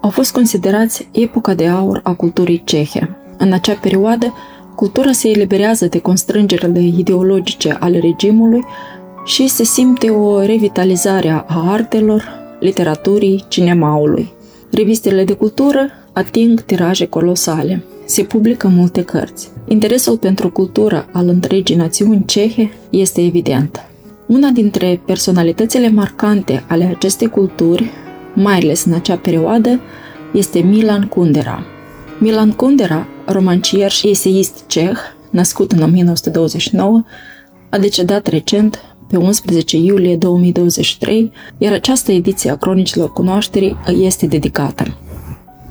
au fost considerați epoca de aur a culturii cehe. În acea perioadă, cultura se eliberează de constrângerile ideologice ale regimului și se simte o revitalizare a artelor, literaturii, cinemaului. Revistele de cultură ating tiraje colosale. Se publică multe cărți. Interesul pentru cultură al întregii națiuni cehe este evident. Una dintre personalitățile marcante ale acestei culturi, mai ales în acea perioadă, este Milan Kundera. Milan Kundera, romancier și eseist ceh, născut în 1929, a decedat recent pe 11 iulie 2023, iar această ediție a Cronicilor Cunoașterii este dedicată.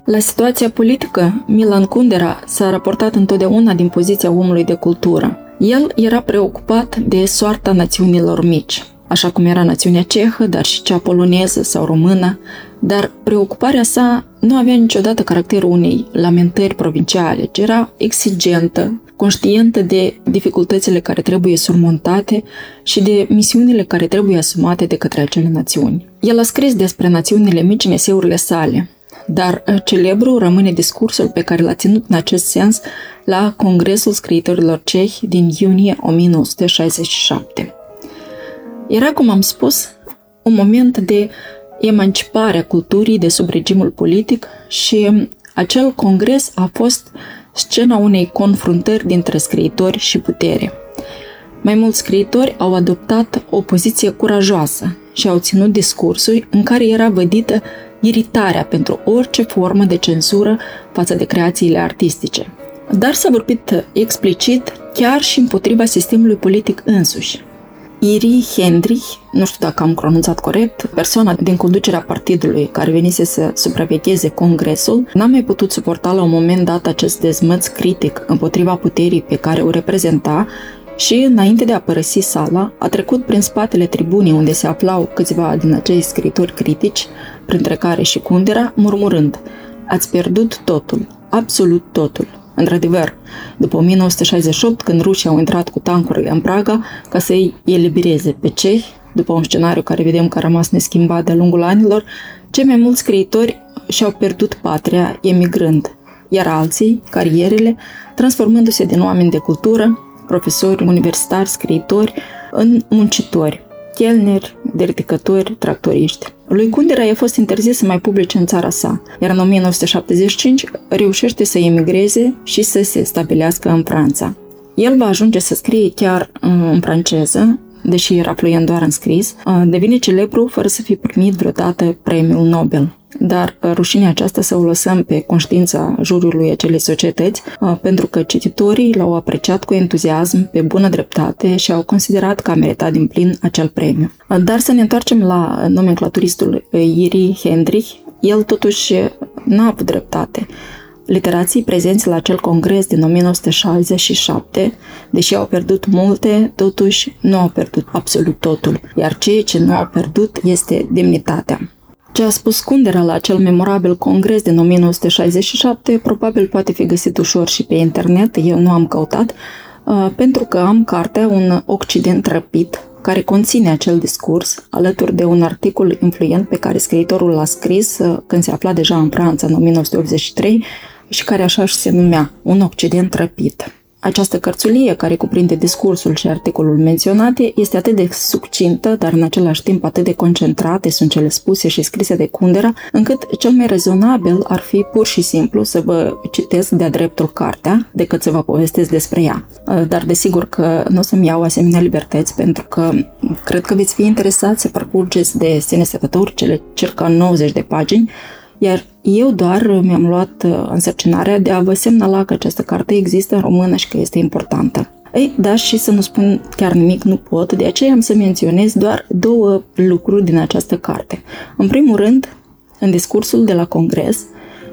La situația politică, Milan Kundera s-a raportat întotdeauna din poziția omului de cultură. El era preocupat de soarta națiunilor mici, așa cum era națiunea cehă, dar și cea poloneză sau română, dar preocuparea sa nu avea niciodată caracterul unei lamentări provinciale, ci era exigentă, conștientă de dificultățile care trebuie surmontate și de misiunile care trebuie asumate de către acele națiuni. El a scris despre națiunile mici în eseurile sale, dar celebru rămâne discursul pe care l-a ținut în acest sens la Congresul Scriitorilor Cehi din iunie 1967. Era, cum am spus, un moment de emancipare a culturii de sub regimul politic și acel congres a fost scena unei confruntări dintre scriitori și putere. Mai mulți scriitori au adoptat o poziție curajoasă și au ținut discursuri în care era vădită iritarea pentru orice formă de cenzură față de creațiile artistice. Dar s-a vorbit explicit chiar și împotriva sistemului politic însuși. Iri Hendrich, nu știu dacă am pronunțat corect, persoana din conducerea partidului care venise să supravegheze congresul, n-a mai putut suporta la un moment dat acest dezmăț critic împotriva puterii pe care o reprezenta și, înainte de a părăsi sala, a trecut prin spatele tribunii unde se aflau câțiva din acei scritori critici, printre care și Kundera, murmurând Ați pierdut totul, absolut totul. Într-adevăr, după 1968, când rușii au intrat cu tancurile în Praga ca să-i elibereze pe cehi, după un scenariu care vedem că a rămas neschimbat de-a lungul anilor, cei mai mulți scriitori și-au pierdut patria emigrând, iar alții, carierele, transformându-se din oameni de cultură, profesori, universitari, scriitori, în muncitori, chelneri, dedicători, tractoriști. Lui Kundera i-a fost interzis să mai publice în țara sa, iar în 1975 reușește să emigreze și să se stabilească în Franța. El va ajunge să scrie chiar în franceză, deși era fluent doar în scris, devine celebru fără să fi primit vreodată premiul Nobel dar uh, rușinea aceasta să o lăsăm pe conștiința jurului acelei societăți, uh, pentru că cititorii l-au apreciat cu entuziasm, pe bună dreptate și au considerat că a meritat din plin acel premiu. Uh, dar să ne întoarcem la nomenclaturistul Iri Hendrich, el totuși n-a avut dreptate. Literații prezenți la acel congres din 1967, deși au pierdut multe, totuși nu au pierdut absolut totul, iar ceea ce nu au pierdut este demnitatea. Ce a spus Kundera la acel memorabil congres din 1967 probabil poate fi găsit ușor și pe internet, eu nu am căutat, uh, pentru că am cartea Un Occident răpit, care conține acel discurs, alături de un articol influent pe care scriitorul l-a scris uh, când se afla deja în Franța în 1983 și care așa și se numea Un Occident răpit. Această cărțulie, care cuprinde discursul și articolul menționate, este atât de succintă, dar în același timp atât de concentrate sunt cele spuse și scrise de Kundera, încât cel mai rezonabil ar fi pur și simplu să vă citesc de-a dreptul cartea, decât să vă povestesc despre ea. Dar desigur că nu o să-mi iau asemenea libertăți, pentru că cred că veți fi interesați să parcurgeți de sine sătători cele circa 90 de pagini, iar eu doar mi-am luat uh, însărcinarea de a vă semnala că această carte există în română și că este importantă. Ei, da, și să nu spun chiar nimic nu pot, de aceea am să menționez doar două lucruri din această carte. În primul rând, în discursul de la congres,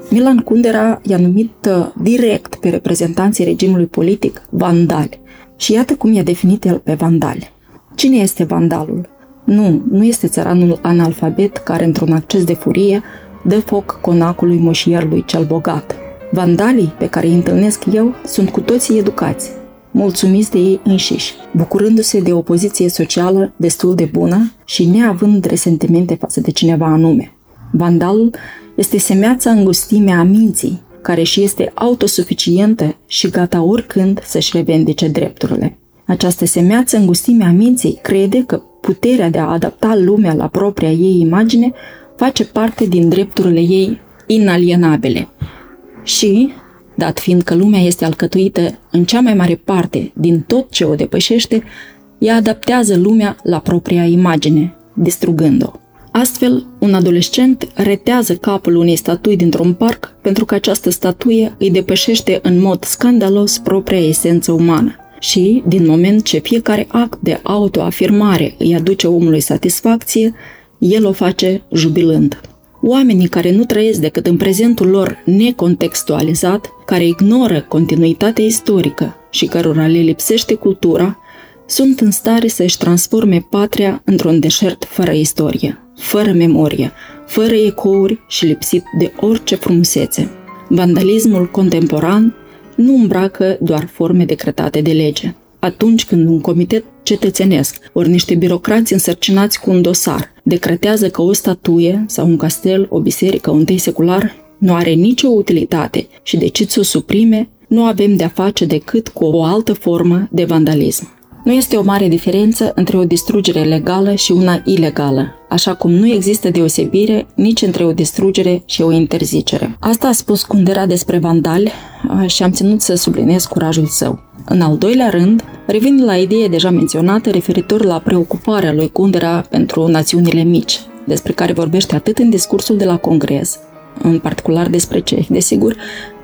Milan Kundera i-a numit uh, direct pe reprezentanții regimului politic vandali. Și iată cum i-a definit el pe vandali. Cine este vandalul? Nu, nu este țăranul analfabet care, într-un acces de furie, dă foc conacului moșierului cel bogat. Vandalii pe care îi întâlnesc eu sunt cu toții educați, mulțumiți de ei înșiși, bucurându-se de o poziție socială destul de bună și neavând resentimente față de cineva anume. Vandalul este semeața îngustimea a minții, care și este autosuficientă și gata oricând să-și revendice drepturile. Această semeață îngustimea minții crede că puterea de a adapta lumea la propria ei imagine face parte din drepturile ei inalienabile. Și, dat fiind că lumea este alcătuită în cea mai mare parte din tot ce o depășește, ea adaptează lumea la propria imagine, distrugând-o. Astfel, un adolescent retează capul unei statui dintr-un parc pentru că această statuie îi depășește în mod scandalos propria esență umană. Și, din moment ce fiecare act de autoafirmare îi aduce omului satisfacție, el o face jubilând. Oamenii care nu trăiesc decât în prezentul lor necontextualizat, care ignoră continuitatea istorică și cărora le lipsește cultura, sunt în stare să-și transforme patria într-un deșert fără istorie, fără memorie, fără ecouri și lipsit de orice frumusețe. Vandalismul contemporan nu îmbracă doar forme decretate de lege. Atunci când un comitet cetățenesc ori niște birocrați însărcinați cu un dosar decretează că o statuie sau un castel, o biserică, un tei secular nu are nicio utilitate și decid să o suprime, nu avem de-a face decât cu o altă formă de vandalism. Nu este o mare diferență între o distrugere legală și una ilegală, așa cum nu există deosebire nici între o distrugere și o interzicere. Asta a spus Kundera despre vandali și am ținut să subliniez curajul său. În al doilea rând, revin la ideea deja menționată referitor la preocuparea lui Kundera pentru națiunile mici, despre care vorbește atât în discursul de la Congres, în particular despre cehi, desigur,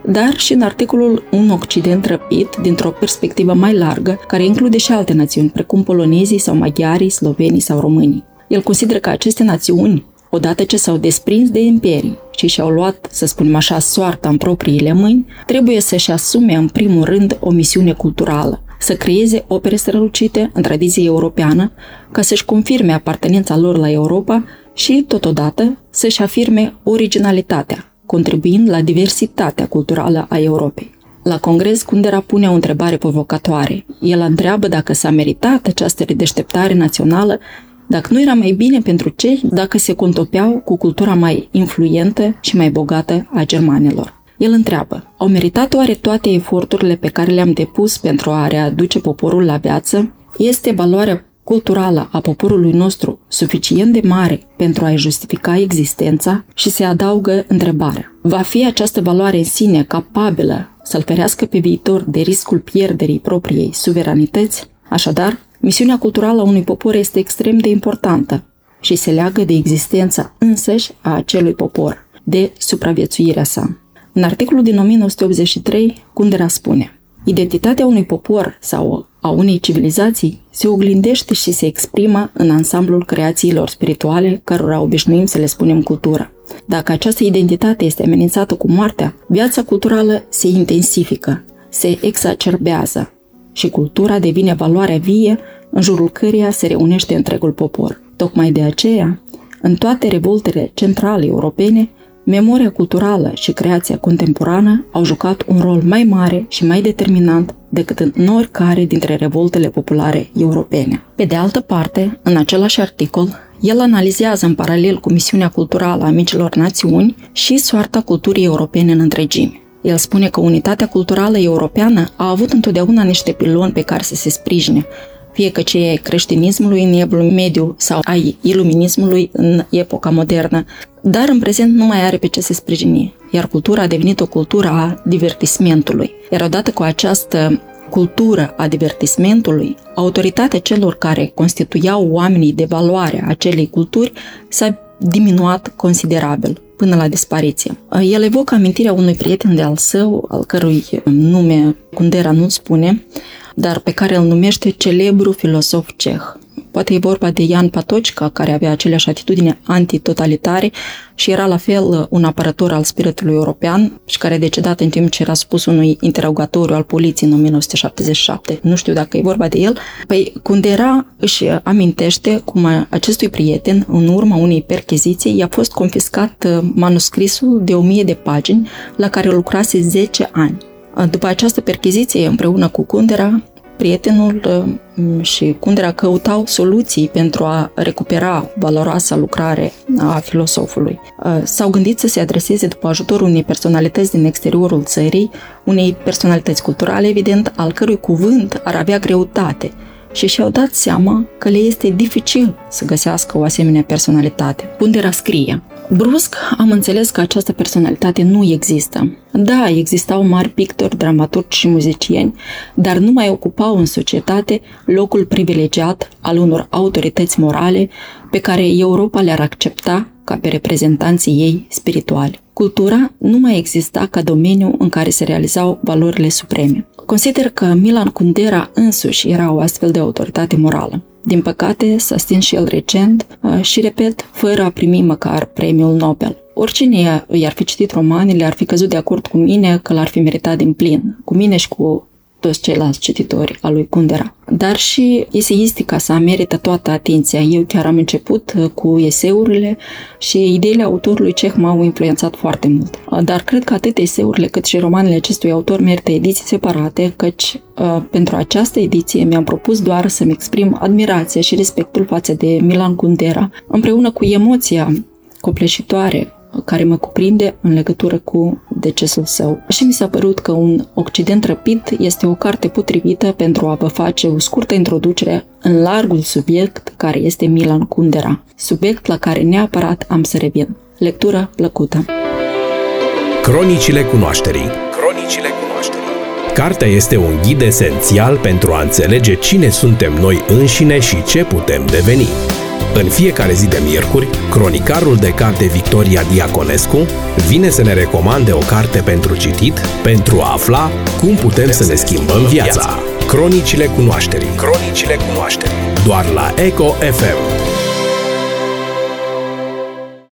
dar și în articolul Un Occident răpit, dintr-o perspectivă mai largă, care include și alte națiuni, precum polonezii sau maghiarii, slovenii sau românii. El consideră că aceste națiuni, odată ce s-au desprins de imperii și și-au luat, să spunem așa, soarta în propriile mâini, trebuie să-și asume în primul rând o misiune culturală, să creeze opere strălucite în tradiție europeană, ca să-și confirme apartenența lor la Europa și, totodată, să-și afirme originalitatea, contribuind la diversitatea culturală a Europei. La congres, Kundera pune o întrebare provocatoare. El întreabă dacă s-a meritat această redeșteptare națională, dacă nu era mai bine pentru cei dacă se contopeau cu cultura mai influentă și mai bogată a germanilor. El întreabă, au meritat oare toate eforturile pe care le-am depus pentru a readuce poporul la viață? Este valoarea culturală a poporului nostru suficient de mare pentru a-i justifica existența și se adaugă întrebarea. Va fi această valoare în sine capabilă să-l ferească pe viitor de riscul pierderii propriei suveranități? Așadar, misiunea culturală a unui popor este extrem de importantă și se leagă de existența însăși a acelui popor, de supraviețuirea sa. În articolul din 1983, Kundera spune Identitatea unui popor sau a unei civilizații se oglindește și se exprimă în ansamblul creațiilor spirituale cărora obișnuim să le spunem cultură. Dacă această identitate este amenințată cu moartea, viața culturală se intensifică, se exacerbează și cultura devine valoarea vie în jurul căreia se reunește întregul popor. Tocmai de aceea, în toate revoltele centrale europene, Memoria culturală și creația contemporană au jucat un rol mai mare și mai determinant decât în oricare dintre revoltele populare europene. Pe de altă parte, în același articol, el analizează în paralel cu misiunea culturală a micilor națiuni și soarta culturii europene în întregime. El spune că unitatea culturală europeană a avut întotdeauna niște piloni pe care să se sprijine, fie că ce e creștinismului în evul mediu sau ai iluminismului în epoca modernă, dar în prezent nu mai are pe ce se sprijini, iar cultura a devenit o cultură a divertismentului. Iar odată cu această cultură a divertismentului, autoritatea celor care constituiau oamenii de valoare a acelei culturi s-a diminuat considerabil până la dispariție. El evocă amintirea unui prieten de al său, al cărui nume Kundera nu spune, dar pe care îl numește celebru filosof ceh. Poate e vorba de Ian Patocica, care avea aceleași atitudine antitotalitare și era la fel uh, un apărător al spiritului european și care a decedat în timp ce era spus unui interogatoriu al poliției în 1977. Nu știu dacă e vorba de el. Păi Kundera își amintește cum acestui prieten, în urma unei percheziții, i-a fost confiscat uh, manuscrisul de o mie de pagini la care lucrase 10 ani. După această percheziție, împreună cu Kundera, prietenul uh, și Kundera căutau soluții pentru a recupera valoroasa lucrare a filosofului. Uh, s-au gândit să se adreseze după ajutorul unei personalități din exteriorul țării, unei personalități culturale, evident, al cărui cuvânt ar avea greutate și și-au dat seama că le este dificil să găsească o asemenea personalitate. Kundera scrie, Brusc am înțeles că această personalitate nu există. Da, existau mari pictori, dramaturgi și muzicieni, dar nu mai ocupau în societate locul privilegiat al unor autorități morale pe care Europa le-ar accepta ca pe reprezentanții ei spirituali. Cultura nu mai exista ca domeniu în care se realizau valorile supreme. Consider că Milan Kundera însuși era o astfel de autoritate morală. Din păcate, s-a stins și el recent uh, și, repet, fără a primi măcar premiul Nobel. Oricine i-ar fi citit romanele ar fi căzut de acord cu mine că l-ar fi meritat din plin, cu mine și cu toți ceilalți cititori al lui Kundera. Dar și eseistica sa merită toată atenția. Eu chiar am început uh, cu eseurile și ideile autorului ceh m-au influențat foarte mult. Uh, dar cred că atât eseurile cât și romanele acestui autor merită ediții separate, căci uh, pentru această ediție mi-am propus doar să-mi exprim admirația și respectul față de Milan Kundera, împreună cu emoția copleșitoare care mă cuprinde în legătură cu decesul său. Și mi s-a părut că un Occident răpit este o carte potrivită pentru a vă face o scurtă introducere în largul subiect care este Milan Kundera, subiect la care neapărat am să revin. Lectură plăcută! Cronicile cunoașterii Cronicile cunoașterii Cartea este un ghid esențial pentru a înțelege cine suntem noi înșine și ce putem deveni. În fiecare zi de miercuri, cronicarul de carte Victoria Diaconescu vine să ne recomande o carte pentru citit pentru a afla cum putem să ne schimbăm viața. Cronicile cunoașterii. Cronicile cunoașterii. Doar la Eco FM.